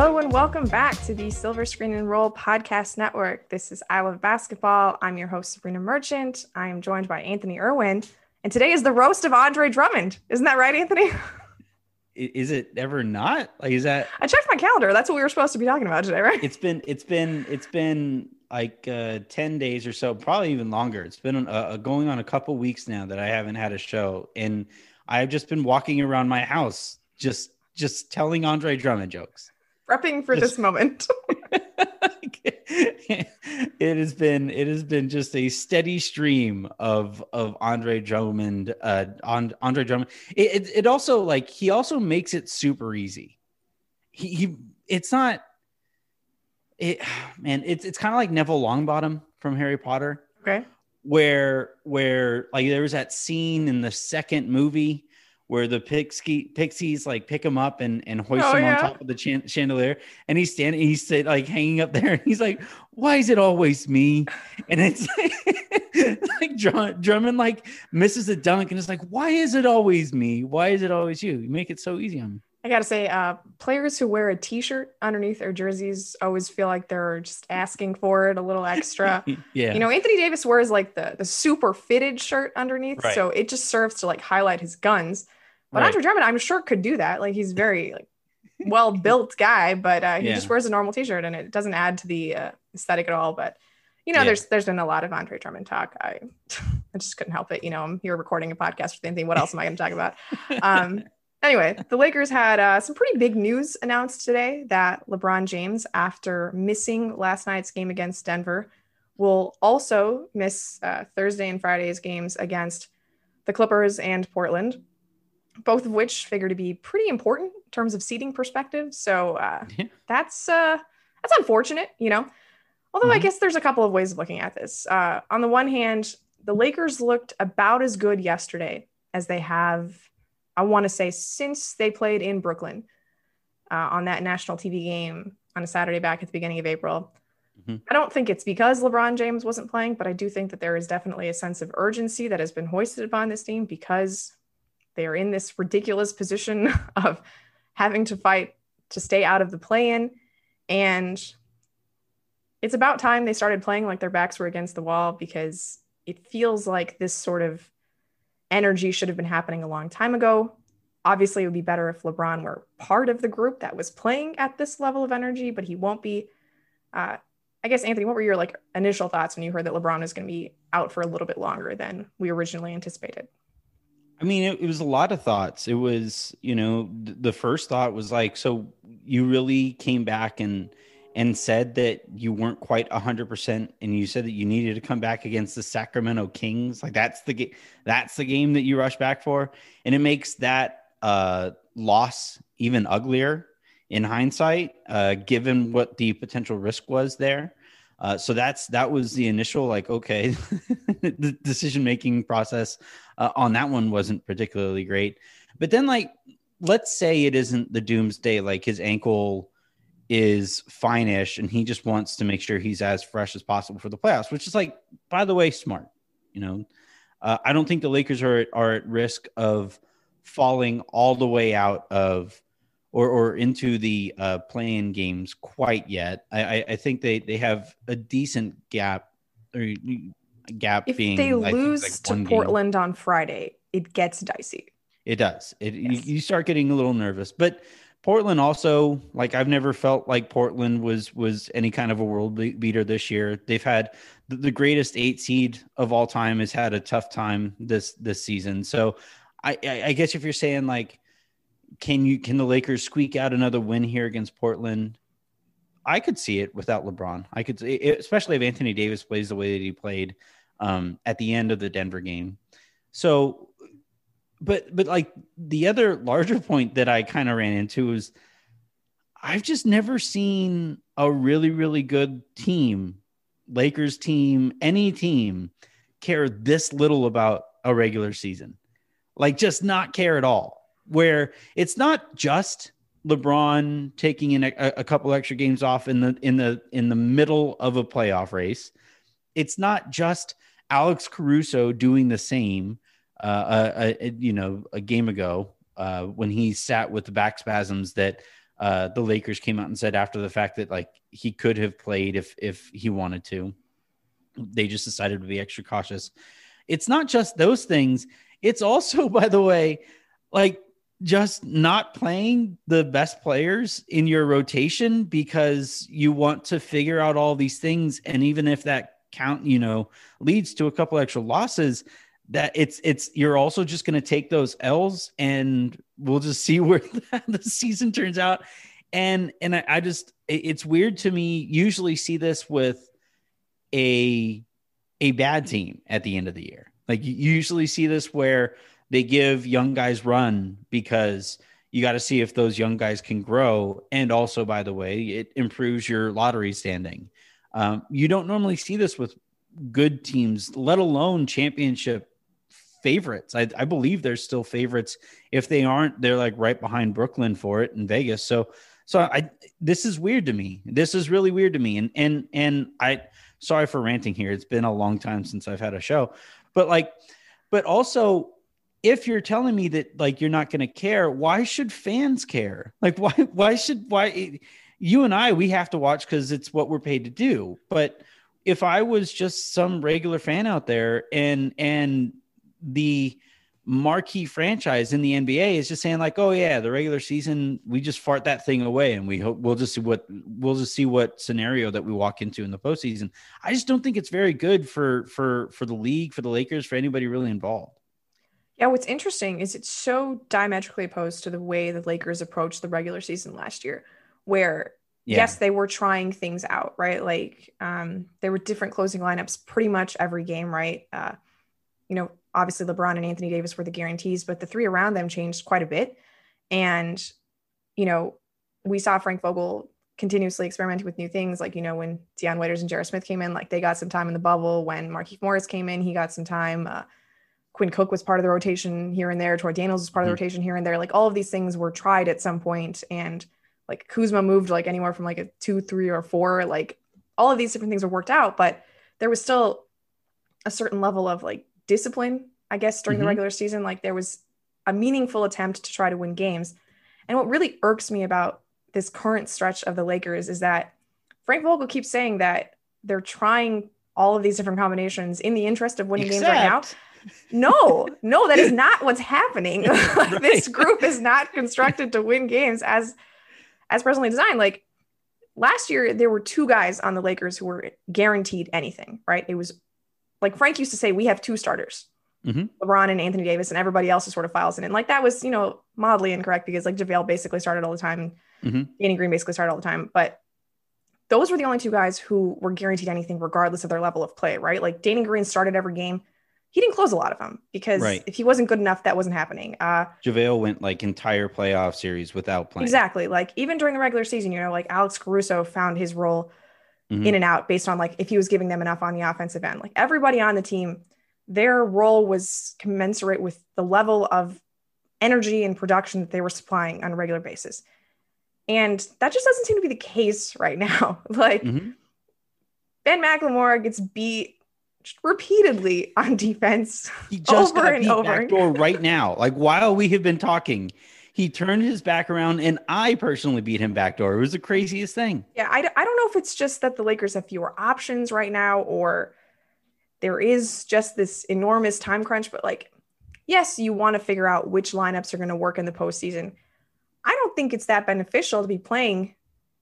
Hello and welcome back to the Silver Screen and Roll Podcast Network. This is I Love Basketball. I'm your host, Sabreena Merchant. I am joined by Anthony Irwin. And today is the roast of Andre Drummond. Isn't that right, Anthony? Is it ever not? Like, is that? I checked my calendar. That's what we were supposed to be talking about today, right? It's been, it's been, it's been like uh, 10 days or so, probably even longer. It's been uh, going on a couple weeks now that I haven't had a show. And I've just been walking around my house, just, just telling Andre Drummond jokes. Prepping for this moment. it has been it has been just a steady stream of of Andre Drummond uh on Andre Drummond. It, it, it also like he also makes it super easy. He, he it's not it man it's it's kind of like Neville Longbottom from Harry Potter. Okay. Where where like there was that scene in the second movie where the pixie, pixies like pick him up and, and hoist oh, him yeah. on top of the chandelier. And he's standing, he's like hanging up there. And he's like, why is it always me? And it's like Drum- Drummond like misses a dunk and it's like, why is it always me? Why is it always you? You make it so easy on me. I gotta say, uh, players who wear a T-shirt underneath their jerseys always feel like they're just asking for it a little extra. yeah, you know, Anthony Davis wears like the the super fitted shirt underneath, right. so it just serves to like highlight his guns. But right. Andre Drummond, I'm sure could do that. Like he's very like well built guy, but uh, he yeah. just wears a normal t-shirt and it doesn't add to the uh, aesthetic at all. But you know, yeah. there's there's been a lot of Andre Drummond talk. I I just couldn't help it. You know, I'm here recording a podcast with Anthony. What else am I going to talk about? Um, anyway, the Lakers had uh, some pretty big news announced today that LeBron James, after missing last night's game against Denver, will also miss uh, Thursday and Friday's games against the Clippers and Portland both of which figure to be pretty important in terms of seating perspective. So uh, yeah. that's uh, that's unfortunate, you know. Although mm-hmm. I guess there's a couple of ways of looking at this. Uh, on the one hand, the Lakers looked about as good yesterday as they have, I want to say, since they played in Brooklyn uh, on that national TV game on a Saturday back at the beginning of April. Mm-hmm. I don't think it's because LeBron James wasn't playing, but I do think that there is definitely a sense of urgency that has been hoisted upon this team because they are in this ridiculous position of having to fight to stay out of the play in. And it's about time they started playing like their backs were against the wall because it feels like this sort of energy should have been happening a long time ago. Obviously, it would be better if LeBron were part of the group that was playing at this level of energy, but he won't be. Uh, I guess Anthony, what were your like initial thoughts when you heard that LeBron is going to be out for a little bit longer than we originally anticipated? I mean, it, it, was a lot of thoughts. It was, you know, th- the first thought was like, so you really came back and and said that you weren't quite hundred percent, and you said that you needed to come back against the Sacramento Kings. Like that's the game. That's the game that you rush back for, and it makes that uh, loss even uglier in hindsight, uh, given what the potential risk was there. Uh, so that's that was the initial like okay, the decision making process uh, on that one wasn't particularly great. But then like let's say it isn't the doomsday like his ankle is fine-ish and he just wants to make sure he's as fresh as possible for the playoffs, which is like by the way smart. You know, uh, I don't think the Lakers are are at risk of falling all the way out of or or into the uh, playing games quite yet. I, I think they they have a decent gap or gap if being. they lose like to Portland game. on Friday, it gets dicey. It does. It yes. you, you start getting a little nervous, but. Portland also like I've never felt like Portland was was any kind of a world beater this year. They've had the, the greatest eight seed of all time has had a tough time this this season. So I I guess if you're saying like can you can the Lakers squeak out another win here against Portland? I could see it without LeBron. I could, especially if Anthony Davis plays the way that he played um, at the end of the Denver game. So, but but like the other larger point that I kind of ran into is I've just never seen a really really good team, Lakers team, any team, care this little about a regular season, like just not care at all where it's not just LeBron taking in a, a, couple extra games off in the in the in the middle of a playoff race. It's not just Alex Caruso doing the same. Uh, a, a, you know, a game ago uh, when he sat with the back spasms that uh, the Lakers came out and said after the fact that like he could have played if if he wanted to. They just decided to be extra cautious. It's not just those things. It's also, by the way, like just not playing the best players in your rotation because you want to figure out all these things. And even if that count, you know, leads to a couple extra losses, that it's it's you're also just going to take those L's and we'll just see where the season turns out. And and I, I just it's weird to me. Usually see this with a a bad team at the end of the year. Like you usually see this where they give young guys run because you got to see if those young guys can grow. And also, by the way, it improves your lottery standing. Um, you don't normally see this with good teams, let alone championship favorites. I, I, believe they're still favorites. If they aren't, they're like right behind Brooklyn for it in Vegas. So, so I this is weird to me. This is really weird to me. And and and I sorry for ranting here. It's been a long time since I've had a show, but like, but also if you're telling me that like you're not going to care, why should fans care? Like why why should why you and I we have to watch cuz it's what we're paid to do. But if I was just some regular fan out there and and the marquee franchise in the NBA is just saying like, "Oh yeah, the regular season we just fart that thing away and we hope we'll just see what we'll just see what scenario that we walk into in the postseason." I just don't think it's very good for for for the league, for the Lakers, for anybody really involved. Yeah, what's interesting is it's so diametrically opposed to the way the Lakers approached the regular season last year, where yeah. yes, they were trying things out, right? Like um, there were different closing lineups pretty much every game, right? Uh, you know, obviously LeBron and Anthony Davis were the guarantees, but the three around them changed quite a bit. And, you know, we saw Frank Vogel continuously experimenting with new things. Like, you know, when Dion Waiters and J.R. Smith came in, like they got some time in the bubble. When Markieff Morris came in, he got some time. Uh, Quinn Cook was part of the rotation here and there. Troy Daniels was part of the mm-hmm. rotation here and there. Like all of these things were tried at some point, and like Kuzma moved like anywhere from like a two, three, or four. Like all of these different things were worked out, but there was still a certain level of like discipline, I guess, during mm-hmm. the regular season. Like there was a meaningful attempt to try to win games. And what really irks me about this current stretch of the Lakers is that Frank Vogel keeps saying that they're trying all of these different combinations in the interest of winning Except- games right now no, no, that is not what's happening. right. This group is not constructed to win games as as personally designed. Like last year, there were two guys on the Lakers who were guaranteed anything, right? It was like Frank used to say, we have two starters. Mm-hmm. LeBron and Anthony Davis, and everybody else is sort of files in. And like that was, you know, mildly incorrect because like JaVale basically started all the time. Mm-hmm. Danny Green basically started all the time. But those were the only two guys who were guaranteed anything regardless of their level of play, right? Like Danny Green started every game he didn't close a lot of them because right. if he wasn't good enough, that wasn't happening. Uh, JaVale went like entire playoff series without playing. Exactly. Like even during the regular season, you know, like Alex Caruso found his role mm-hmm. in and out based on like if he was giving them enough on the offensive end. Like everybody on the team, their role was commensurate with the level of energy and production that they were supplying on a regular basis. And that just doesn't seem to be the case right now. like mm-hmm. Ben McLemore gets beat repeatedly on defense he just over and over. Backdoor right now, like while we have been talking, he turned his back around, and I personally beat him backdoor. It was the craziest thing. Yeah, I, I don't know if it's just that the Lakers have fewer options right now, or there is just this enormous time crunch. But like, yes, you want to figure out which lineups are going to work in the postseason. I don't think it's that beneficial to be playing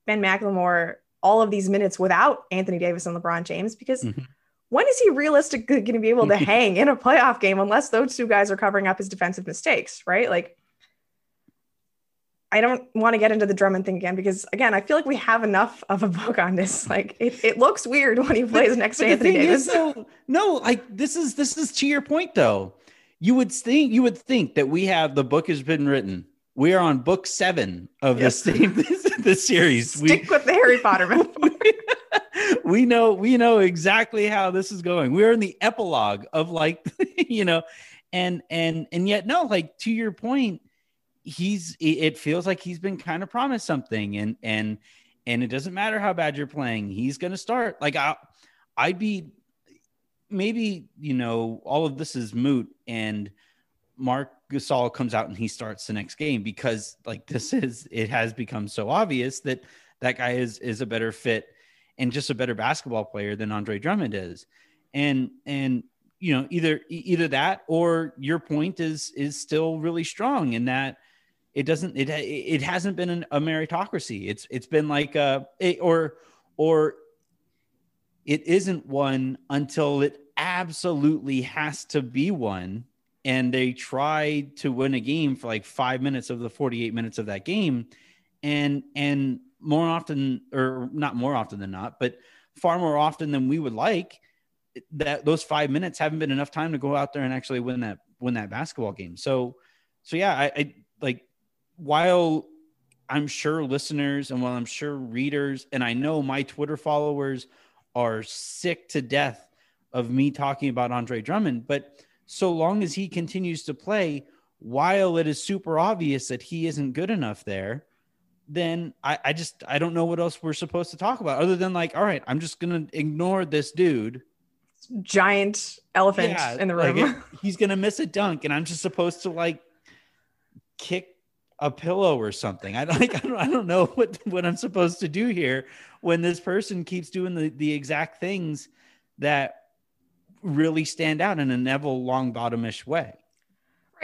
Ben McLemore all of these minutes without Anthony Davis and LeBron James because. Mm-hmm when is he realistically going to be able to hang in a playoff game unless those two guys are covering up his defensive mistakes, right? Like, I don't want to get into the Drummond thing again because, again, I feel like we have enough of a book on this. Like, it, it looks weird when he plays but, next to Anthony Davis. Is, though, no, like this is this is to your point though. You would think you would think that we have the book has been written. We are on book seven of yes. this, this this series. Stick we, with the Harry Potter metaphor. We know we know exactly how this is going. We're in the epilogue of like, you know, and and and yet no, like to your point, he's it feels like he's been kind of promised something and and and it doesn't matter how bad you're playing, he's gonna start. Like I I'd be maybe, you know, all of this is moot and Marc Gasol comes out and he starts the next game because like this is it has become so obvious that that guy is is a better fit and just a better basketball player than Andre Drummond is. And and you know either either that or your point is is still really strong in that it doesn't it it hasn't been an, a meritocracy. It's it's been like uh, a, a or or it isn't one until it absolutely has to be one and they try to win a game for like 5 minutes of the 48 minutes of that game and and more often or not more often than not but far more often than we would like that those 5 minutes haven't been enough time to go out there and actually win that win that basketball game so so yeah i, I like while i'm sure listeners and while i'm sure readers and i know my twitter followers are sick to death of me talking about Andre Drummond. But so long as he continues to play, while it is super obvious that he isn't good enough there, then I, I just I don't know what else we're supposed to talk about other than like, all right, I'm just gonna ignore this dude. Giant elephant yeah, in the room. Like it, he's gonna miss a dunk, and I'm just supposed to like kick a pillow or something. I like I don't, I don't know what what I'm supposed to do here when this person keeps doing the, the exact things that really stand out in a Neville Longbottomish way.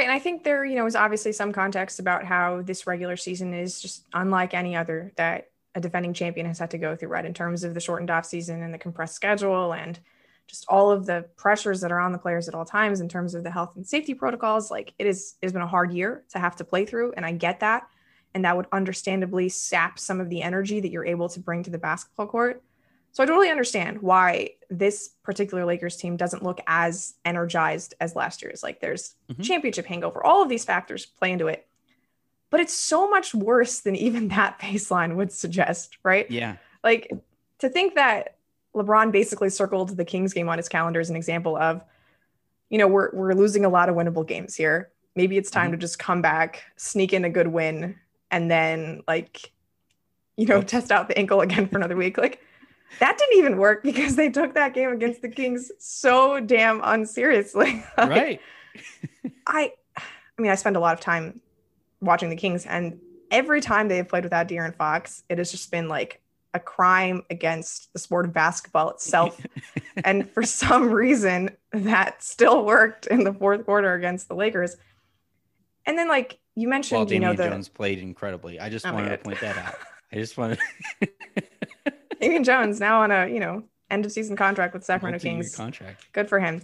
And I think there, you know, is obviously some context about how this regular season is just unlike any other that a defending champion has had to go through, right? In terms of the shortened off season and the compressed schedule and just all of the pressures that are on the players at all times in terms of the health and safety protocols. Like it is it has been a hard year to have to play through. And I get that. And that would understandably sap some of the energy that you're able to bring to the basketball court. So I totally understand why this particular Lakers team doesn't look as energized as last year's. Like there's mm-hmm. championship hangover, all of these factors play into it. But it's so much worse than even that baseline would suggest, right? Yeah. Like to think that LeBron basically circled the Kings game on his calendar as an example of, you know, we're we're losing a lot of winnable games here. Maybe it's time mm-hmm. to just come back, sneak in a good win, and then like, you know, test out the ankle again for another week. Like that didn't even work because they took that game against the Kings so damn unseriously. like, right. I I mean, I spend a lot of time watching the Kings and every time they have played without De'Aaron Fox, it has just been like a crime against the sport of basketball itself. and for some reason, that still worked in the fourth quarter against the Lakers. And then, like you mentioned, well, you know, the Jones played incredibly. I just oh wanted to point that out. I just wanted. Damian Jones now on a you know end of season contract with Sacramento Kings. Contract. Good for him.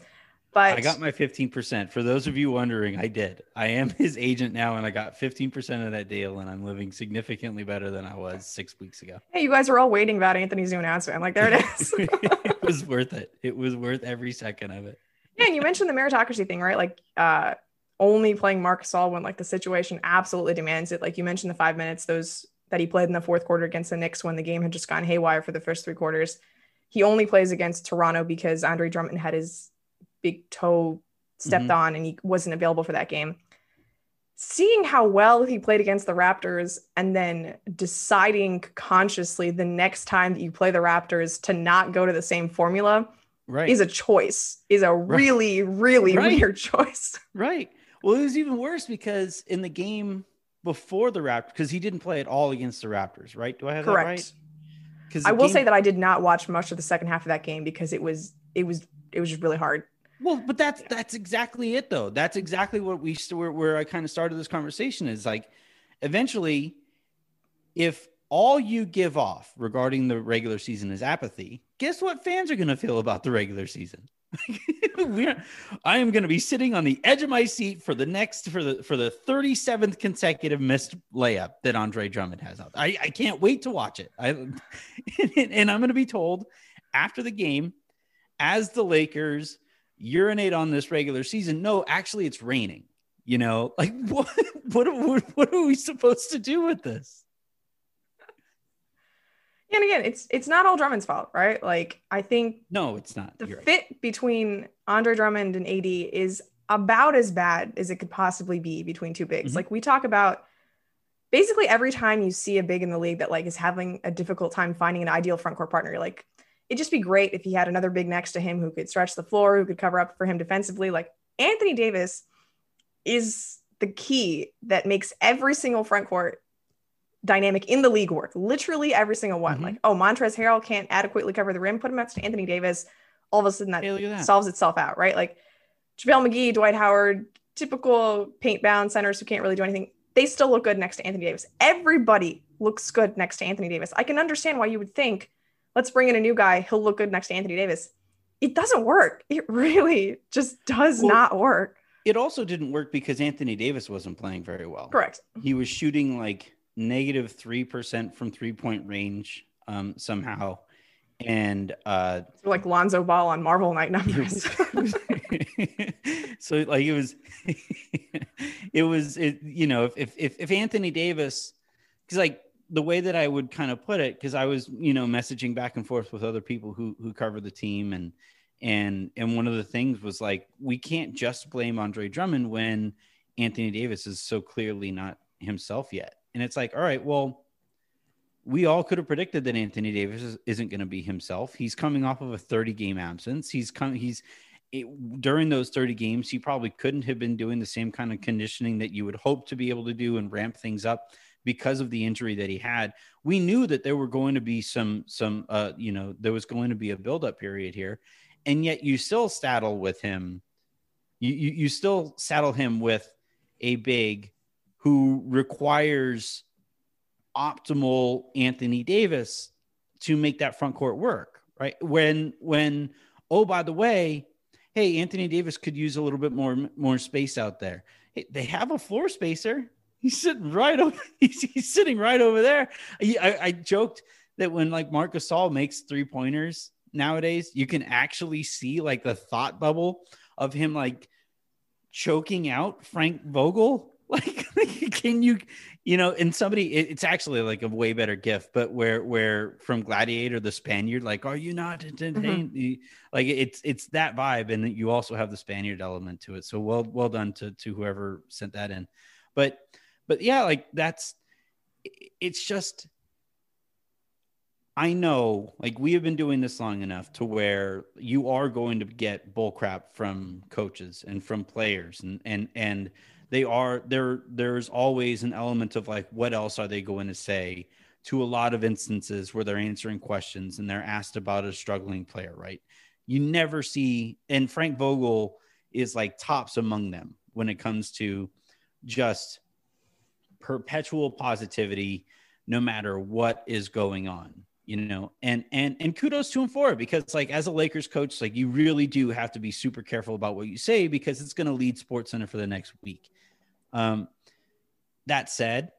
But I got my 15%. For those of you wondering, I did. I am his agent now, and I got 15% of that deal, and I'm living significantly better than I was six weeks ago. Hey, you guys are all waiting about Anthony's new announcement. Like, there it is. it was worth it. It was worth every second of it. Yeah, and you mentioned the meritocracy thing, right? Like, uh, only playing Marc Gasol when like the situation absolutely demands it. Like you mentioned the five minutes, those that he played in the fourth quarter against the Knicks when the game had just gone haywire for the first three quarters. He only plays against Toronto because Andre Drummond had his big toe stepped mm-hmm. on and he wasn't available for that game. Seeing how well he played against the Raptors and then deciding consciously the next time that you play the Raptors to not go to the same formula right. is a choice, is a really, really right. weird choice. Right. Well, it was even worse because in the game before the Raptors, because he didn't play at all against the Raptors, right? Do I have Correct. that right? Because I will game... say that I did not watch much of the second half of that game because it was it was it was just really hard. Well, but that's that's exactly it though. That's exactly what we where, where I kind of started this conversation is like eventually if all you give off regarding the regular season is apathy, guess what fans are going to feel about the regular season? I am going to be sitting on the edge of my seat for the next for the for the 37th consecutive missed layup that Andre Drummond has out. I, I can't wait to watch it. I and I'm going to be told after the game as the Lakers urinate on this regular season. No, actually, it's raining. You know, like what what what are we supposed to do with this? And again, it's it's not all Drummond's fault, right? Like I think no, it's not. The You're fit right. between Andre Drummond and AD is about as bad as it could possibly be between two bigs. Mm-hmm. Like we talk about basically every time you see a big in the league that like is having a difficult time finding an ideal front court partner, like it'd just be great if he had another big next to him who could stretch the floor, who could cover up for him defensively. Like Anthony Davis is the key that makes every single front court dynamic in the league work. Literally every single one. Mm-hmm. Like, oh, Montrezl Harrell can't adequately cover the rim, put him next to Anthony Davis. All of a sudden that, that. solves itself out, right? Like JaVale McGee, Dwight Howard, typical paint bound centers who can't really do anything. They still look good next to Anthony Davis. Everybody looks good next to Anthony Davis. I can understand why you would think, let's bring in a new guy. He'll look good next to Anthony Davis. It doesn't work. It really just does well, not work. It also didn't work because Anthony Davis wasn't playing very well. Correct. He was shooting like negative 3% from three point range um, somehow. And uh, like Lonzo Ball on Marvel Night numbers. so like it was, it was, it, you know, if, if, if Anthony Davis, cause like the way that I would kind of put it, cause I was, you know, messaging back and forth with other people who, who cover the team and, and, and one of the things was like, we can't just blame Andre Drummond when Anthony Davis is so clearly not himself yet and it's like, all right, well, we all could have predicted that Anthony Davis isn't going to be himself. He's coming off of a 30 game absence. He's come, he's it, during those 30 games, he probably couldn't have been doing the same kind of conditioning that you would hope to be able to do and ramp things up because of the injury that he had. We knew that there were going to be some, some, uh, you know, there was going to be a buildup period here. And yet you still saddle with him. You, you, you still saddle him with a big who requires optimal Anthony Davis to make that front court work, right? When when oh by the way, hey Anthony Davis could use a little bit more more space out there. Hey, they have a floor spacer. He's sitting right over. He's, he's sitting right over there. I, I joked that when like Marc Gasol makes three pointers nowadays, you can actually see like the thought bubble of him like choking out Frank Vogel like can you you know and somebody it, it's actually like a way better gift but where where from gladiator the spaniard like are you not entertained? Mm-hmm. like it's it's that vibe and you also have the spaniard element to it. So well well done to to whoever sent that in. But but yeah like that's it's just I know, like we have been doing this long enough to where you are going to get bull crap from coaches and from players, and and and they are there there's always an element of like what else are they going to say to a lot of instances where they're answering questions and they're asked about a struggling player right? You never see and frank vogel is like tops among them when it comes to just perpetual positivity no matter what is going on you know and and and kudos to him for it because like as a lakers coach like you really do have to be super careful about what you say because it's going to lead SportsCenter for the next week um, that said,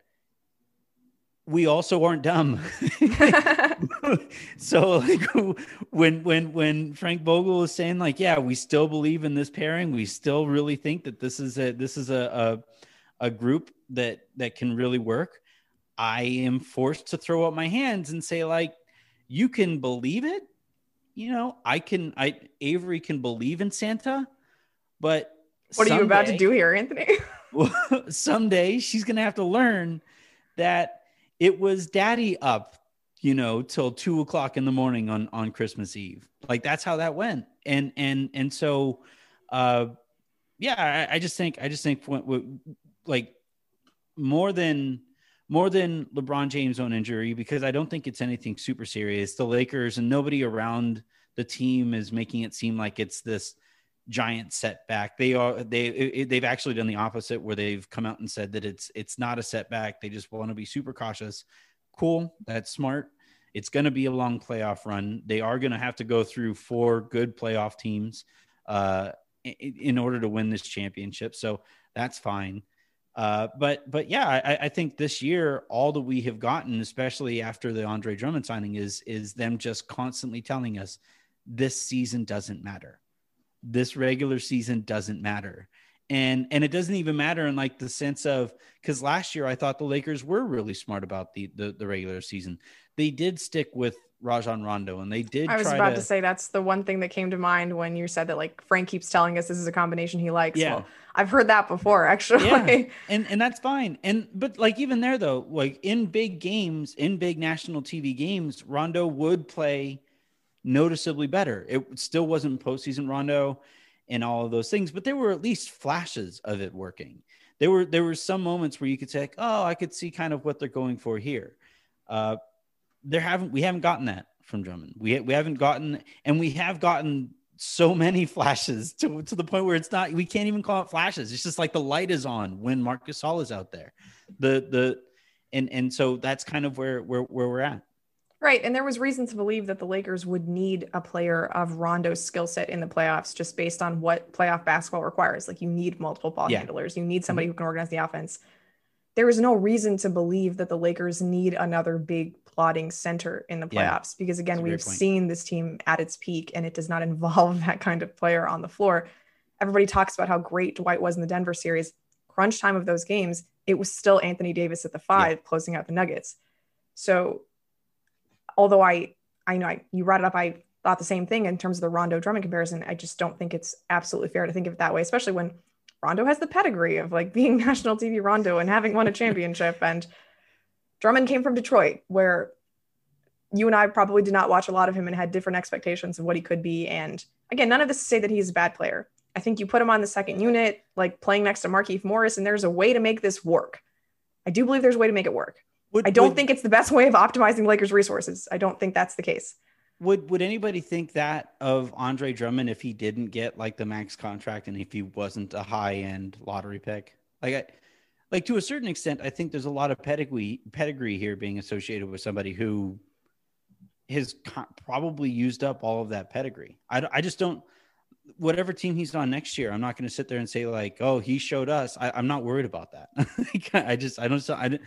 we also aren't dumb. so like when when when Frank Vogel is saying like, yeah, we still believe in this pairing, we still really think that this is a this is a a, a group that that can really work. I am forced to throw up my hands and say like, you can believe it. You know, I can. I Avery can believe in Santa, but what are you about to do here, Anthony? well, someday she's gonna have to learn that it was daddy up, you know, till two o'clock in the morning on on Christmas Eve. Like that's how that went. And and and so, uh, yeah, I, I just think I just think like more than more than LeBron James' own injury because I don't think it's anything super serious. The Lakers and nobody around the team is making it seem like it's this giant setback. They are they they've actually done the opposite where they've come out and said that it's it's not a setback. They just want to be super cautious. Cool, that's smart. It's going to be a long playoff run. They are going to have to go through four good playoff teams uh, in, in order to win this championship. So that's fine. Uh, but but yeah, I, I, think this year all that we have gotten, especially after the Andre Drummond signing, is is them just constantly telling us this season doesn't matter this regular season doesn't matter and and it doesn't even matter in like the sense of because last year I thought the Lakers were really smart about the, the the, regular season. They did stick with Rajon Rondo, and they did. I was about to... to... say that's the one thing that came to mind when you said that like Frank keeps telling us this is a combination he likes. Yeah. Well, I've heard that before actually. Yeah. and and that's fine. And but like even there though, like in big games, in big national TV games, Rondo would play noticeably better. It still wasn't postseason Rondo, and all of those things, but there were at least flashes of it working. There were there were some moments where you could say, like, "Oh, I could see kind of what they're going for here." Uh, there haven't we haven't gotten that from Drummond. We we haven't gotten, and we have gotten so many flashes to, to the point where it's not we can't even call it flashes. It's just like the light is on when Marc Gasol is out there. The the and and so that's kind of where where where we're at. Right. And there was reason to believe that the Lakers would need a player of Rondo's skill set in the playoffs just based on what playoff basketball requires. Like you need multiple ball yeah. handlers, you need somebody mm-hmm. who can organize the offense. There is no reason to believe that the Lakers need another big plotting center in the playoffs yeah. because again, we've seen this team at its peak and it does not involve that kind of player on the floor. Everybody talks about how great Dwight was in the Denver series. Crunch time of those games, it was still Anthony Davis at the five yeah. closing out the Nuggets. So although I I know I, you brought it up, I thought the same thing in terms of the Rondo Drummond comparison. I just don't think it's absolutely fair to think of it that way, especially when Rondo has the pedigree of like being national TV Rondo and having won a championship. And Drummond came from Detroit, where you and I probably did not watch a lot of him and had different expectations of what he could be. And again, none of this to say that he's a bad player. I think you put him on the second unit, like playing next to Markieff Morris, and there's a way to make this work. I do believe there's a way to make it work. Would, I don't would, think it's the best way of optimizing Lakers resources. I don't think that's the case. Would would anybody think that of Andre Drummond if he didn't get like the max contract and if he wasn't a high end lottery pick? Like I, like to a certain extent, I think there's a lot of pedigree pedigree here being associated with somebody who has probably used up all of that pedigree. I, I just don't whatever team he's on next year, I'm not going to sit there and say like, "Oh, he showed us." I, am not worried about that. I just, I don't, I,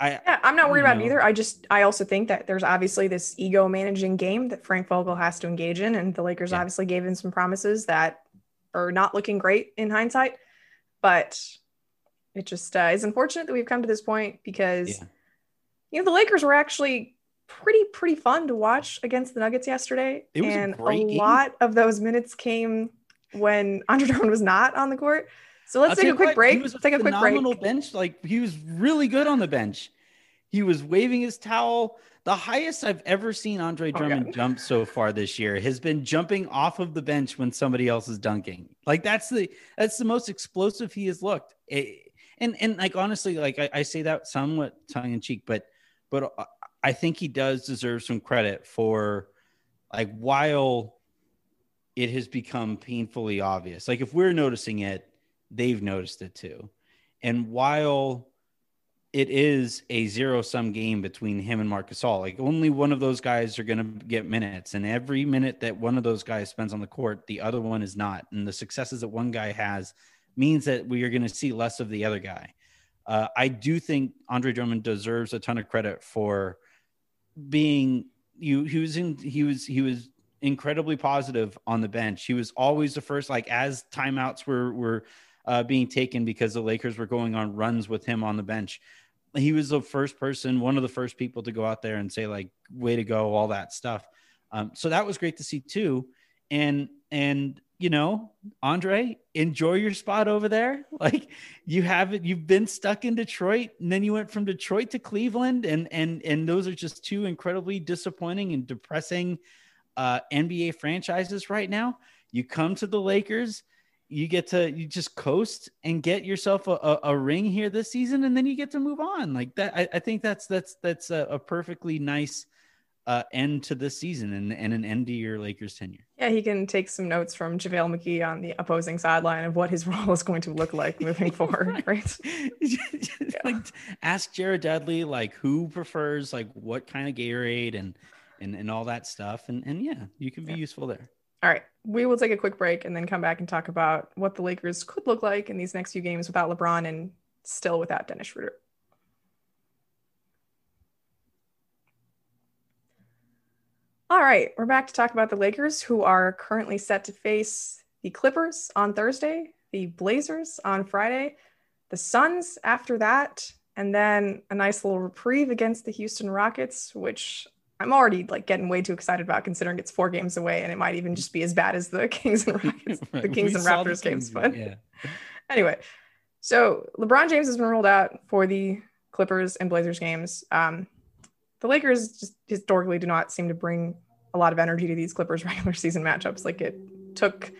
I, yeah, I'm not worried about know. it either. I just, I also think that there's obviously this ego managing game that Frank Vogel has to engage in, and the Lakers yeah. obviously gave him some promises that are not looking great in hindsight. But it just uh, is unfortunate that we've come to this point because, yeah. you know, the Lakers were actually pretty pretty fun to watch against the Nuggets yesterday, and a, a lot of those minutes came when Andre Drummond was not on the court. So let's I'll take a quick what, break. Let's take a quick break. bench. Like he was really good on the bench. He was waving his towel. The highest I've ever seen Andre Drummond oh, jump so far this year has been jumping off of the bench when somebody else is dunking. Like that's the that's the most explosive he has looked. It, and and like honestly, like I, I say that somewhat tongue in cheek, but but uh, I think he does deserve some credit for like while it has become painfully obvious. Like if we're noticing it, they've noticed it too. And while it is a zero sum game between him and Marc Gasol, like only one of those guys are going to get minutes. And every minute that one of those guys spends on the court, the other one is not. And the successes that one guy has means that we are going to see less of the other guy. Uh, I do think Andre Drummond deserves a ton of credit for being you. He was in. He was. He was incredibly positive on the bench. He was always the first. Like as timeouts were were uh, being taken because the Lakers were going on runs with him on the bench. He was the first person, one of the first people to go out there and say like, "Way to go!" All that stuff. Um, so that was great to see too. And and you know, Andre, enjoy your spot over there. Like you haven't, you've been stuck in Detroit, and then you went from Detroit to Cleveland, and and and those are just two incredibly disappointing and depressing uh, NBA franchises right now. You come to the Lakers you get to you just coast and get yourself a, a, a, ring here this season and then you get to move on. Like that i, I think that's that's that's a, a perfectly nice uh, end to this season and, and an end to your lakers tenure. Yeah he can take some notes from javale mcgee on the opposing sideline of what his role is going to look like moving forward right. yeah. like ask jared dudley like who prefers like what kind of gatorade and and, and all that stuff. And and yeah you can be yeah. useful there all right, we will take a quick break and then come back and talk about what the Lakers could look like in these next few games without LeBron and still without Dennis Schroeder. All right, we're back to talk about the Lakers, who are currently set to face the Clippers on Thursday, the Blazers on Friday, the Suns after that, and then a nice little reprieve against the Houston Rockets, which I'm already like getting way too excited about considering it's four games away and it might even just be as bad as the Kings and Rockets, right. the Kings we and Raptors games. But yeah. anyway, so LeBron James has been ruled out for the Clippers and Blazers games. Um, the Lakers just historically do not seem to bring a lot of energy to these Clippers regular season matchups. Like it took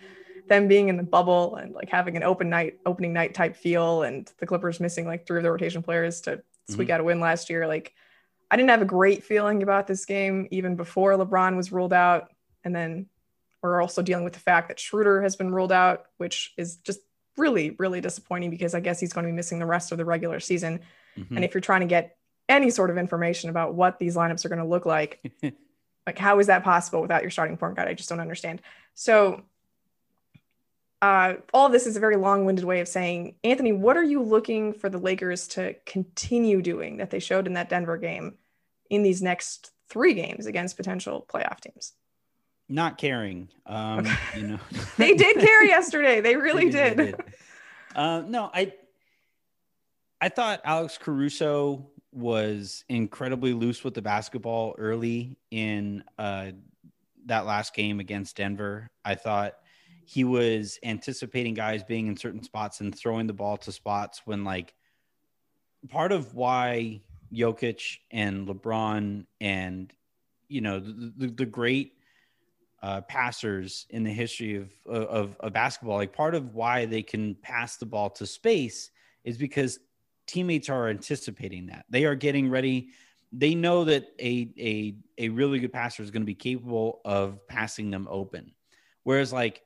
them being in the bubble and like having an open night, opening night type feel, and the Clippers missing like three of the rotation players to squeak mm-hmm. out a win last year. Like, I didn't have a great feeling about this game even before LeBron was ruled out. And then we're also dealing with the fact that Schroeder has been ruled out, which is just really, really disappointing because I guess he's going to be missing the rest of the regular season. Mm-hmm. And if you're trying to get any sort of information about what these lineups are going to look like, like how is that possible without your starting point guard? I just don't understand. So uh, all this is a very long-winded way of saying, Anthony, what are you looking for the Lakers to continue doing that they showed in that Denver game in these next three games against potential playoff teams? Not caring. Um, okay. you know, they did care yesterday. They really they did. did. did. Uh, no, I, I thought Alex Caruso was incredibly loose with the basketball early in uh, that last game against Denver. I thought he was anticipating guys being in certain spots and throwing the ball to spots when like part of why Jokic and LeBron and you know the, the, the great uh, passers in the history of, of, of basketball, like part of why they can pass the ball to space is because teammates are anticipating that they are getting ready. They know that a a a really good passer is going to be capable of passing them open, whereas like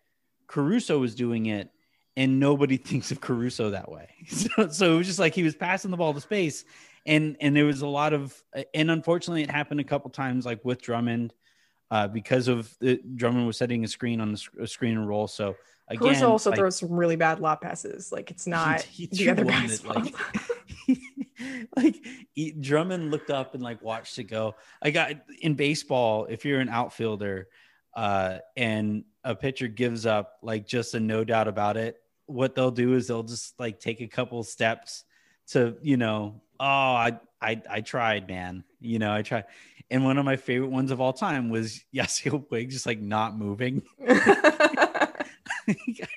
Caruso was doing it and nobody thinks of Caruso that way. So, so it was just like he was passing the ball to space, and and there was a lot of and unfortunately it happened a couple times like with Drummond, uh, because of the, Drummond was setting a screen on the screen and roll. So again, Caruso also like, throws some really bad lob passes. Like it's not he, he the other guy's that, like, like he, Drummond looked up and like watched it go. I got in baseball. If you're an outfielder, uh, and a pitcher gives up like just a no doubt about it, what they'll do is they'll just like take a couple steps to, you know, oh, I I I tried, man. You know, I tried. And one of my favorite ones of all time was Yasiel Puig just like not moving. I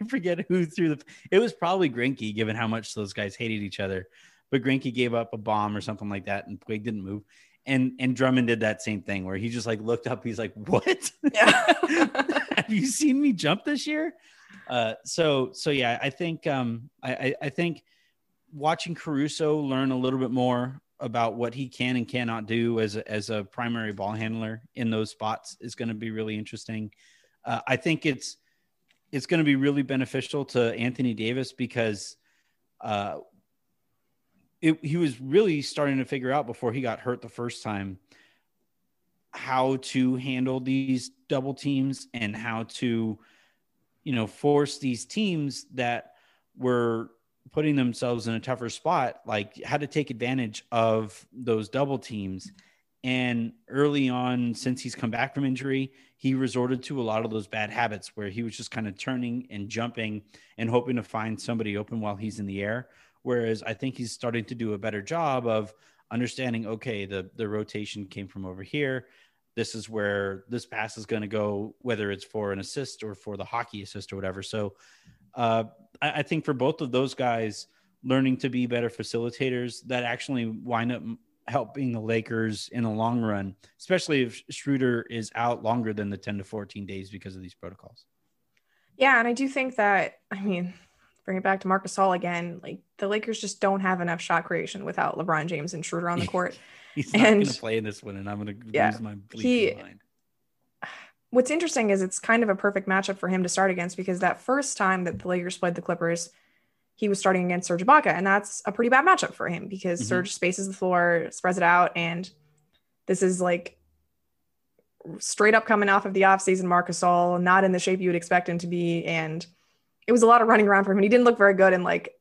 forget who threw the. It was probably Greinke, given how much those guys hated each other. But Greinke gave up a bomb or something like that, and Puig didn't move and and Drummond did that same thing where he just like looked up. He's like, "What? Yeah. Have you seen me jump this year?" Uh, so so yeah, I think um, I, I think watching Caruso learn a little bit more about what he can and cannot do as a, as a primary ball handler in those spots is going to be really interesting. Uh, I think it's it's going to be really beneficial to Anthony Davis because uh, it, he was really starting to figure out before he got hurt the first time how to handle these double teams and how to you know force these teams that were putting themselves in a tougher spot like how to take advantage of those double teams and early on since he's come back from injury he resorted to a lot of those bad habits where he was just kind of turning and jumping and hoping to find somebody open while he's in the air Whereas I think he's starting to do a better job of understanding, okay, the, the rotation came from over here. This is where this pass is going to go, whether it's for an assist or for the hockey assist or whatever. So uh, I, I think for both of those guys, learning to be better facilitators that actually wind up helping the Lakers in the long run, especially if Schroeder is out longer than the 10 to 14 days because of these protocols. Yeah. And I do think that, I mean, bring it back to Marc Gasol again. Like the Lakers just don't have enough shot creation without LeBron James and Schroeder on the court. He's not going to play in this one, and I'm going to yeah, lose my he, mind. What's interesting is it's kind of a perfect matchup for him to start against because that first time that the Lakers played the Clippers, he was starting against Serge Ibaka, and that's a pretty bad matchup for him because mm-hmm. Serge spaces the floor, spreads it out, and this is like straight up coming off of the offseason Marc Gasol, not in the shape you would expect him to be, and it was a lot of running around for him. And he didn't look very good. And like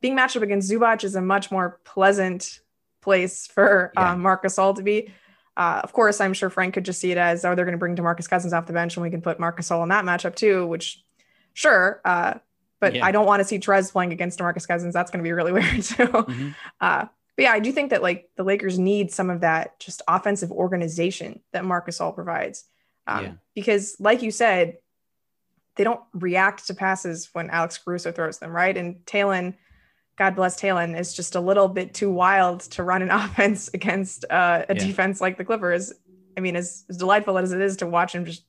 being matched up against Zubac is a much more pleasant place for yeah. um, Marc Gasol to be. Uh, of course, I'm sure Frank could just see it as, oh, they're going to bring DeMarcus Cousins off the bench and we can put Marc Gasol in that matchup too, which sure. Uh, but yeah. I don't want to see Trez playing against DeMarcus Cousins. That's going to be really weird too. Mm-hmm. Uh, but yeah, I do think that like the Lakers need some of that just offensive organization that Marc Gasol provides. Um, yeah. Because like you said, they don't react to passes when Alex Caruso throws them, right? And Talen, God bless Talen, is just a little bit too wild to run an offense against uh, a yeah. defense like the Clippers. I mean, as, as delightful as it is to watch him just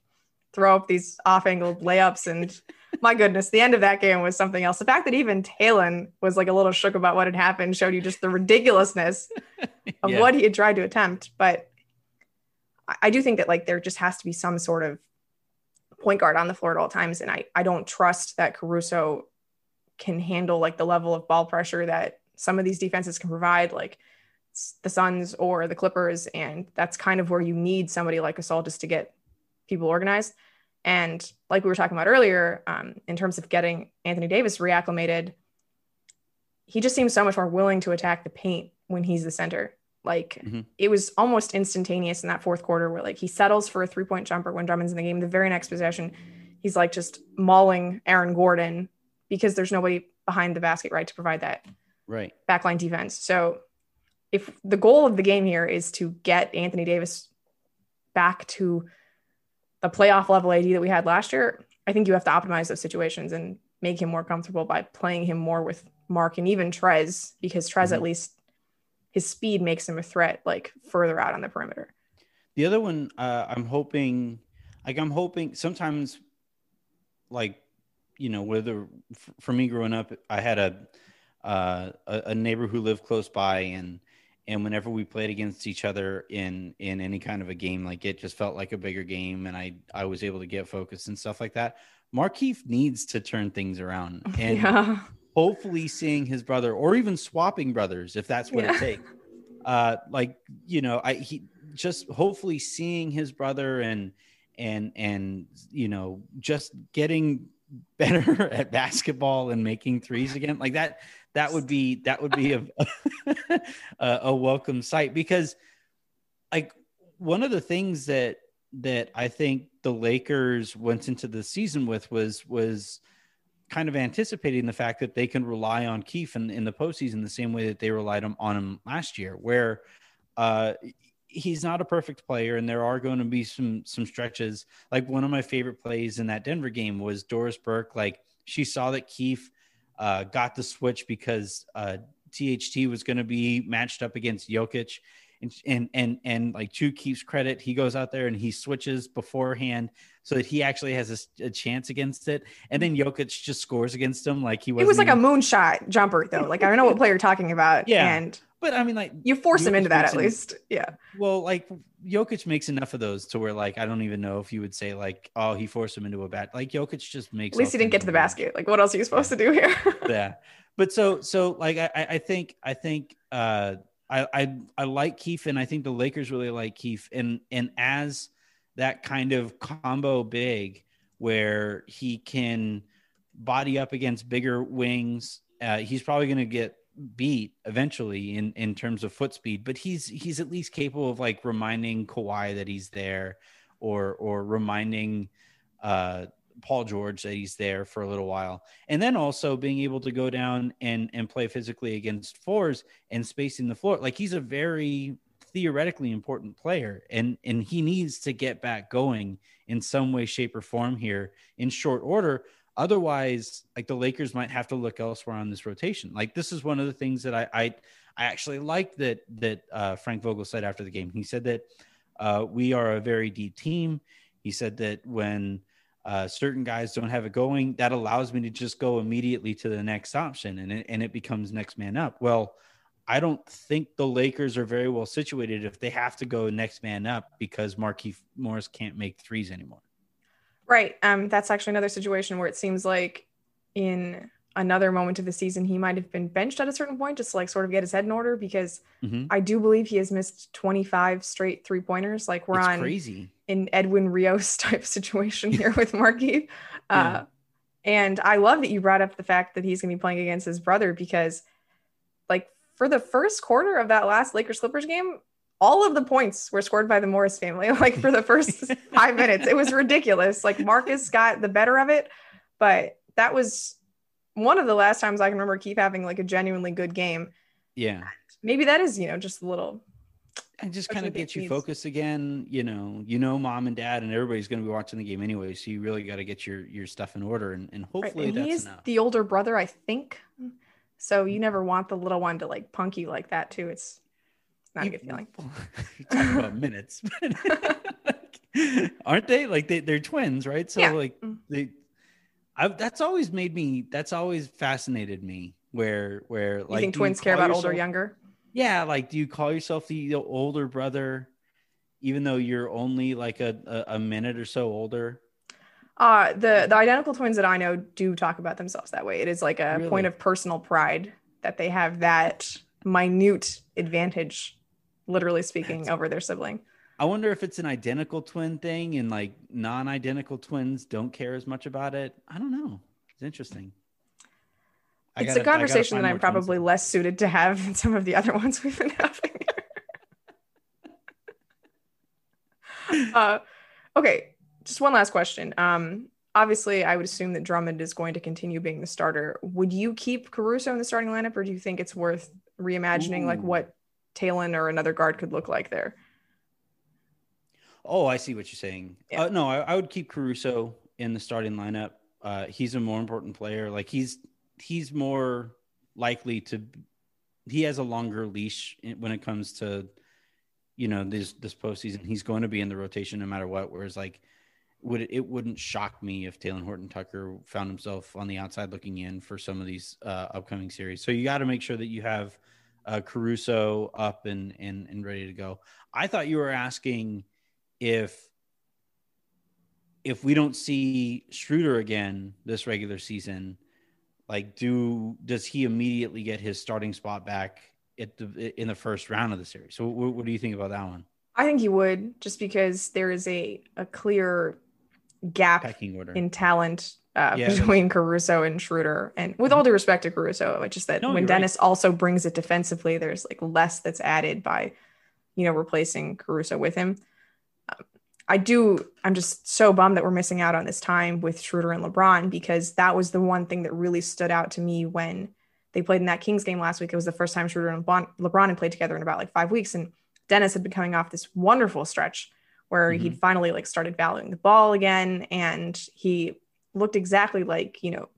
throw up these off-angled layups and My goodness, the end of that game was something else. The fact that even Talen was like a little shook about what had happened showed you just the ridiculousness of yeah. what he had tried to attempt. But I do think that like there just has to be some sort of point guard on the floor at all times. And I, I don't trust that Caruso can handle like the level of ball pressure that some of these defenses can provide, like the Suns or the Clippers. And that's kind of where you need somebody like Gasol just to get people organized. And like we were talking about earlier, um, in terms of getting Anthony Davis reacclimated, he just seems so much more willing to attack the paint when he's the center. Like mm-hmm. it was almost instantaneous in that fourth quarter where like he settles for a three point jumper when Drummond's in the game. The very next possession, he's like just mauling Aaron Gordon because there's nobody behind the basket, right, to provide that right backline defense. So if the goal of the game here is to get Anthony Davis back to the playoff level AD that we had last year, I think you have to optimize those situations and make him more comfortable by playing him more with Marc and even Trez because Trez mm-hmm. at least his speed makes him a threat like further out on the perimeter. The other one, uh, I'm hoping, like I'm hoping sometimes, like you know, whether for me growing up, I had a uh, a, neighbor who lived close by, and and whenever we played against each other in in any kind of a game, like it just felt like a bigger game, and I I was able to get focused and stuff like that. Markieff needs to turn things around, and yeah hopefully seeing his brother or even swapping brothers if that's what yeah. it takes uh like you know i he just hopefully seeing his brother and and and you know just getting better at basketball and making threes again like that that would be that would be a a, a welcome sight because like one of the things that that I think the Lakers went into the season with was was kind of anticipating the fact that they can rely on Keith in, in the postseason the same way that they relied on him last year, where uh, he's not a perfect player, and there are going to be some some stretches. Like one of my favorite plays in that Denver game was Doris Burke. Like she saw that Keith uh, got the switch because uh, THT was going to be matched up against Jokic, and and and and like Chu keeps credit. He goes out there and he switches beforehand so that he actually has a, a chance against it. And then Jokic just scores against him like he was. It was like even... a moonshot jumper though. Like I don't know what player you're talking about. Yeah, and but I mean like you force Jokic him into that at least. Yeah. Well, like Jokic makes enough of those to where like I don't even know if you would say like oh he forced him into a bat. Like Jokic just makes. At least he didn't get to the basket. Like what else are you supposed yeah. to do here? yeah. But so so like I I think I think uh I, I I like Keith, and I think the Lakers really like Keith, and and as that kind of combo big where he can body up against bigger wings, uh, he's probably going to get beat eventually in in terms of foot speed, but he's he's at least capable of like reminding Kawhi that he's there, or or reminding uh Paul George that he's there for a little while. And then also being able to go down and and play physically against fours and spacing the floor. Like he's a very theoretically important player and and he needs to get back going in some way shape or form here in short order otherwise like the lakers might have to look elsewhere on this rotation like this is one of the things that i i, I actually like that that uh, frank vogel said after the game he said that uh, we are a very deep team he said that when uh, certain guys don't have it going, that allows me to just go immediately to the next option and it, and it becomes next man up. Well, I don't think the Lakers are very well situated if they have to go next man up because Markieff Morris can't make threes anymore. Right. Um, that's actually another situation where it seems like in another moment of the season, he might have been benched at a certain point just to like sort of get his head in order because mm-hmm. I do believe he has missed 25 straight three pointers. Like we're it's on crazy in Edwin Rios type situation here with Markieff. Uh, yeah. And I love that you brought up the fact that he's going to be playing against his brother because, like, for the first quarter of that last Lakers Clippers game, all of the points were scored by the Morris family. Like for the first five minutes, it was ridiculous. Like Marcus got the better of it, but that was one of the last times I can remember Keith having like a genuinely good game. Yeah. Maybe that is, you know, just a little and just kind of get you focused again. You know, you know, mom and dad and everybody's going to be watching the game anyway, so you really got to get your your stuff in order, and, and hopefully right. and he's enough. the older brother, I think. So you mm. never want the little one to like punk you like that too. It's not a good feeling. talking about minutes, aren't they? Like they they're twins, right? So yeah. like mm. they I've, that's always made me. That's always fascinated me. Where where like you think twins you care about yourself, older younger? Yeah, like do you call yourself the older brother, even though you're only like a, a, a minute or so older? Uh the the identical twins that I know do talk about themselves that way. It is like a really? point of personal pride that they have that minute advantage, literally speaking, That's... over their sibling. I wonder if it's an identical twin thing and like non-identical twins don't care as much about it. I don't know. It's interesting. I it's gotta, a conversation that I'm probably twins. less suited to have than some of the other ones we've been having. uh, okay, just one last question. Um, obviously, I would assume that Drummond is going to continue being the starter. Would you keep Caruso in the starting lineup, or do you think it's worth reimagining Ooh. like what Talen or another guard could look like there? Oh, I see what you're saying. Yeah. Uh, no, I, I, would keep Caruso in the starting lineup. Uh, he's a more important player. Like he's he's more likely to. He has a longer leash when it comes to, you know, this this postseason. He's going to be in the rotation no matter what. Whereas like, would it, it wouldn't shock me if Talen Horton Tucker found himself on the outside looking in for some of these uh, upcoming series. So you got to make sure that you have uh, Caruso up and and and ready to go. I thought you were asking if if we don't see Schroeder again this regular season, like do does he immediately get his starting spot back at the in the first round of the series? So what, what do you think about that one? I think he would just because there is a a clear gap in talent uh, yeah, between Caruso and Schroeder. And with all due respect to Caruso, it's just that no, when Dennis right. also brings it defensively, there's like less that's added by, you know, replacing Caruso with him. I do, I'm just so bummed that we're missing out on this time with Schroeder and LeBron because that was the one thing that really stood out to me when they played in that Kings game last week. It was the first time Schroeder and LeBron had played together in about like five weeks. And Dennis had been coming off this wonderful stretch where mm-hmm. he'd finally like started valuing the ball again. And he looked exactly like, you know,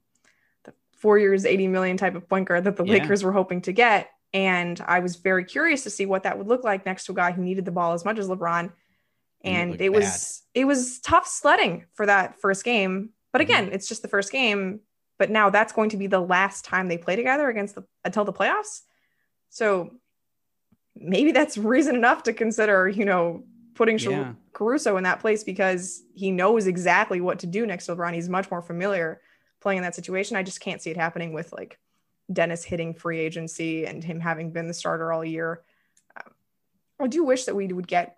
the four years, 80 million type of point guard that the yeah. Lakers were hoping to get. And I was very curious to see what that would look like next to a guy who needed the ball as much as LeBron and it, it was it was tough sledding for that first game. But mm-hmm. again, mm-hmm. it's just the first game. But now that's going to be the last time they play together against the until the playoffs. So maybe that's reason enough to consider, you know, putting yeah. Caruso in that place because he knows exactly what to do next to LeBron. He's much more familiar playing in that situation. I just can't see it happening with like Dennis hitting free agency and him having been the starter all year. Um, I do wish that we would get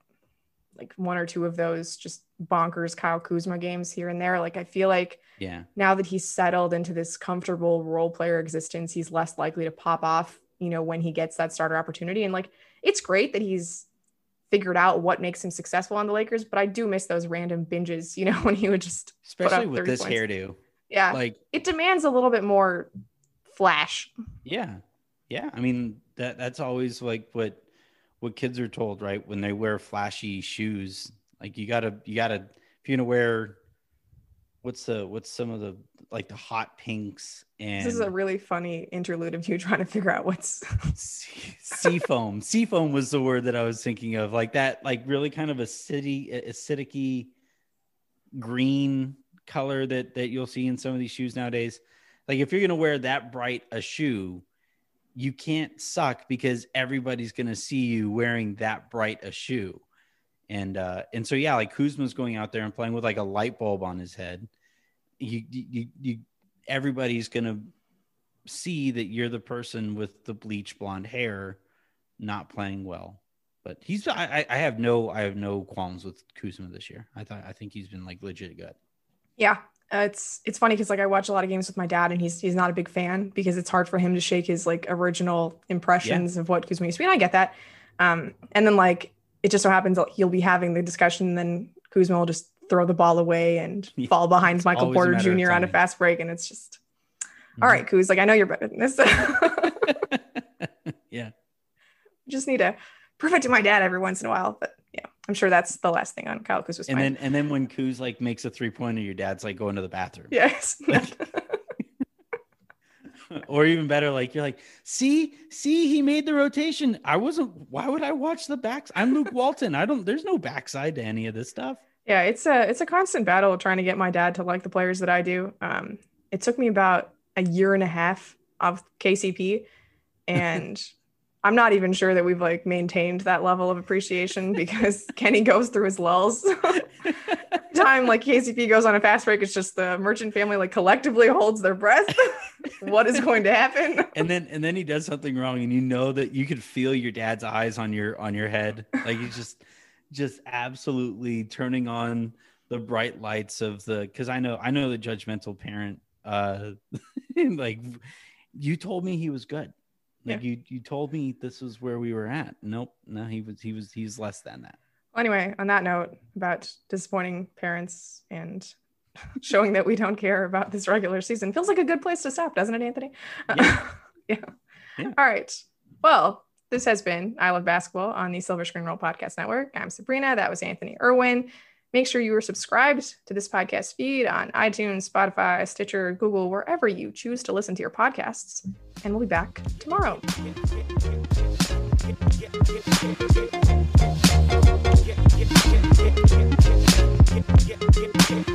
like one or two of those just bonkers Kyle Kuzma games here and there. Like I feel like yeah, now that he's settled into this comfortable role player existence, he's less likely to pop off, you know, when he gets that starter opportunity. And like it's great that he's figured out what makes him successful on the Lakers, but I do miss those random binges, you know, when he would just especially with this points. hairdo. Yeah. Like it demands a little bit more flash. Yeah. Yeah. I mean, that that's always like what what kids are told, right? When they wear flashy shoes, like you gotta, you gotta, if you're gonna wear, what's the, what's some of the, like the hot pinks and this is a really funny interlude of you trying to figure out what's seafoam. seafoam was the word that I was thinking of, like that, like really kind of a city acidic green color that that you'll see in some of these shoes nowadays. Like if you're gonna wear that bright a shoe, you can't suck because everybody's going to see you wearing that bright a shoe. And uh and so yeah, like Kuzma's going out there and playing with like a light bulb on his head. You you you everybody's going to see that you're the person with the bleach blonde hair not playing well. But he's I I have no I have no qualms with Kuzma this year. I thought I think he's been like legit good. Yeah, uh, it's it's funny because like I watch a lot of games with my dad and he's he's not a big fan because it's hard for him to shake his like original impressions yeah. of what Kuzma used to be. And I get that. Um, and then like it just so happens that he'll be having the discussion and then Kuzma will just throw the ball away and yeah. fall behind Michael Porter Jr. on a fast break. And it's just mm-hmm. all right, Kuz, like I know you're better than this. yeah. Just need to prove it to my dad every once in a while. But yeah, I'm sure that's the last thing on Kyle and mind. then and then when Kuz like makes a three pointer, your dad's like going to the bathroom. Yes. or even better, like you're like, see, see, he made the rotation. I wasn't. Why would I watch the backs? I'm Luke Walton. I don't. There's no backside to any of this stuff. Yeah, it's a it's a constant battle trying to get my dad to like the players that I do. Um, it took me about a year and a half of KCP, and I'm not even sure that we've like maintained that level of appreciation because Kenny goes through his lulls. time like KCP goes on a fast break, it's just the Merchant family like collectively holds their breath. what is going to happen? And then and then he does something wrong, and you know that you could feel your dad's eyes on your on your head. Like he's just just absolutely turning on the bright lights of the because I know I know the judgmental parent. Uh like you told me he was good. Like yeah. you you told me this was where we were at. Nope. No, he was he was he's less than that. Well, anyway, on that note about disappointing parents and showing that we don't care about this regular season feels like a good place to stop, doesn't it, Anthony? Yeah. yeah. yeah. All right. Well, this has been I Love Basketball on the Silver Screen Roll Podcast Network. I'm Sabreena. That was Anthony Irwin. Make sure you are subscribed to this podcast feed on iTunes, Spotify, Stitcher, Google, wherever you choose to listen to your podcasts. And we'll be back tomorrow. Yeah, yeah, yeah,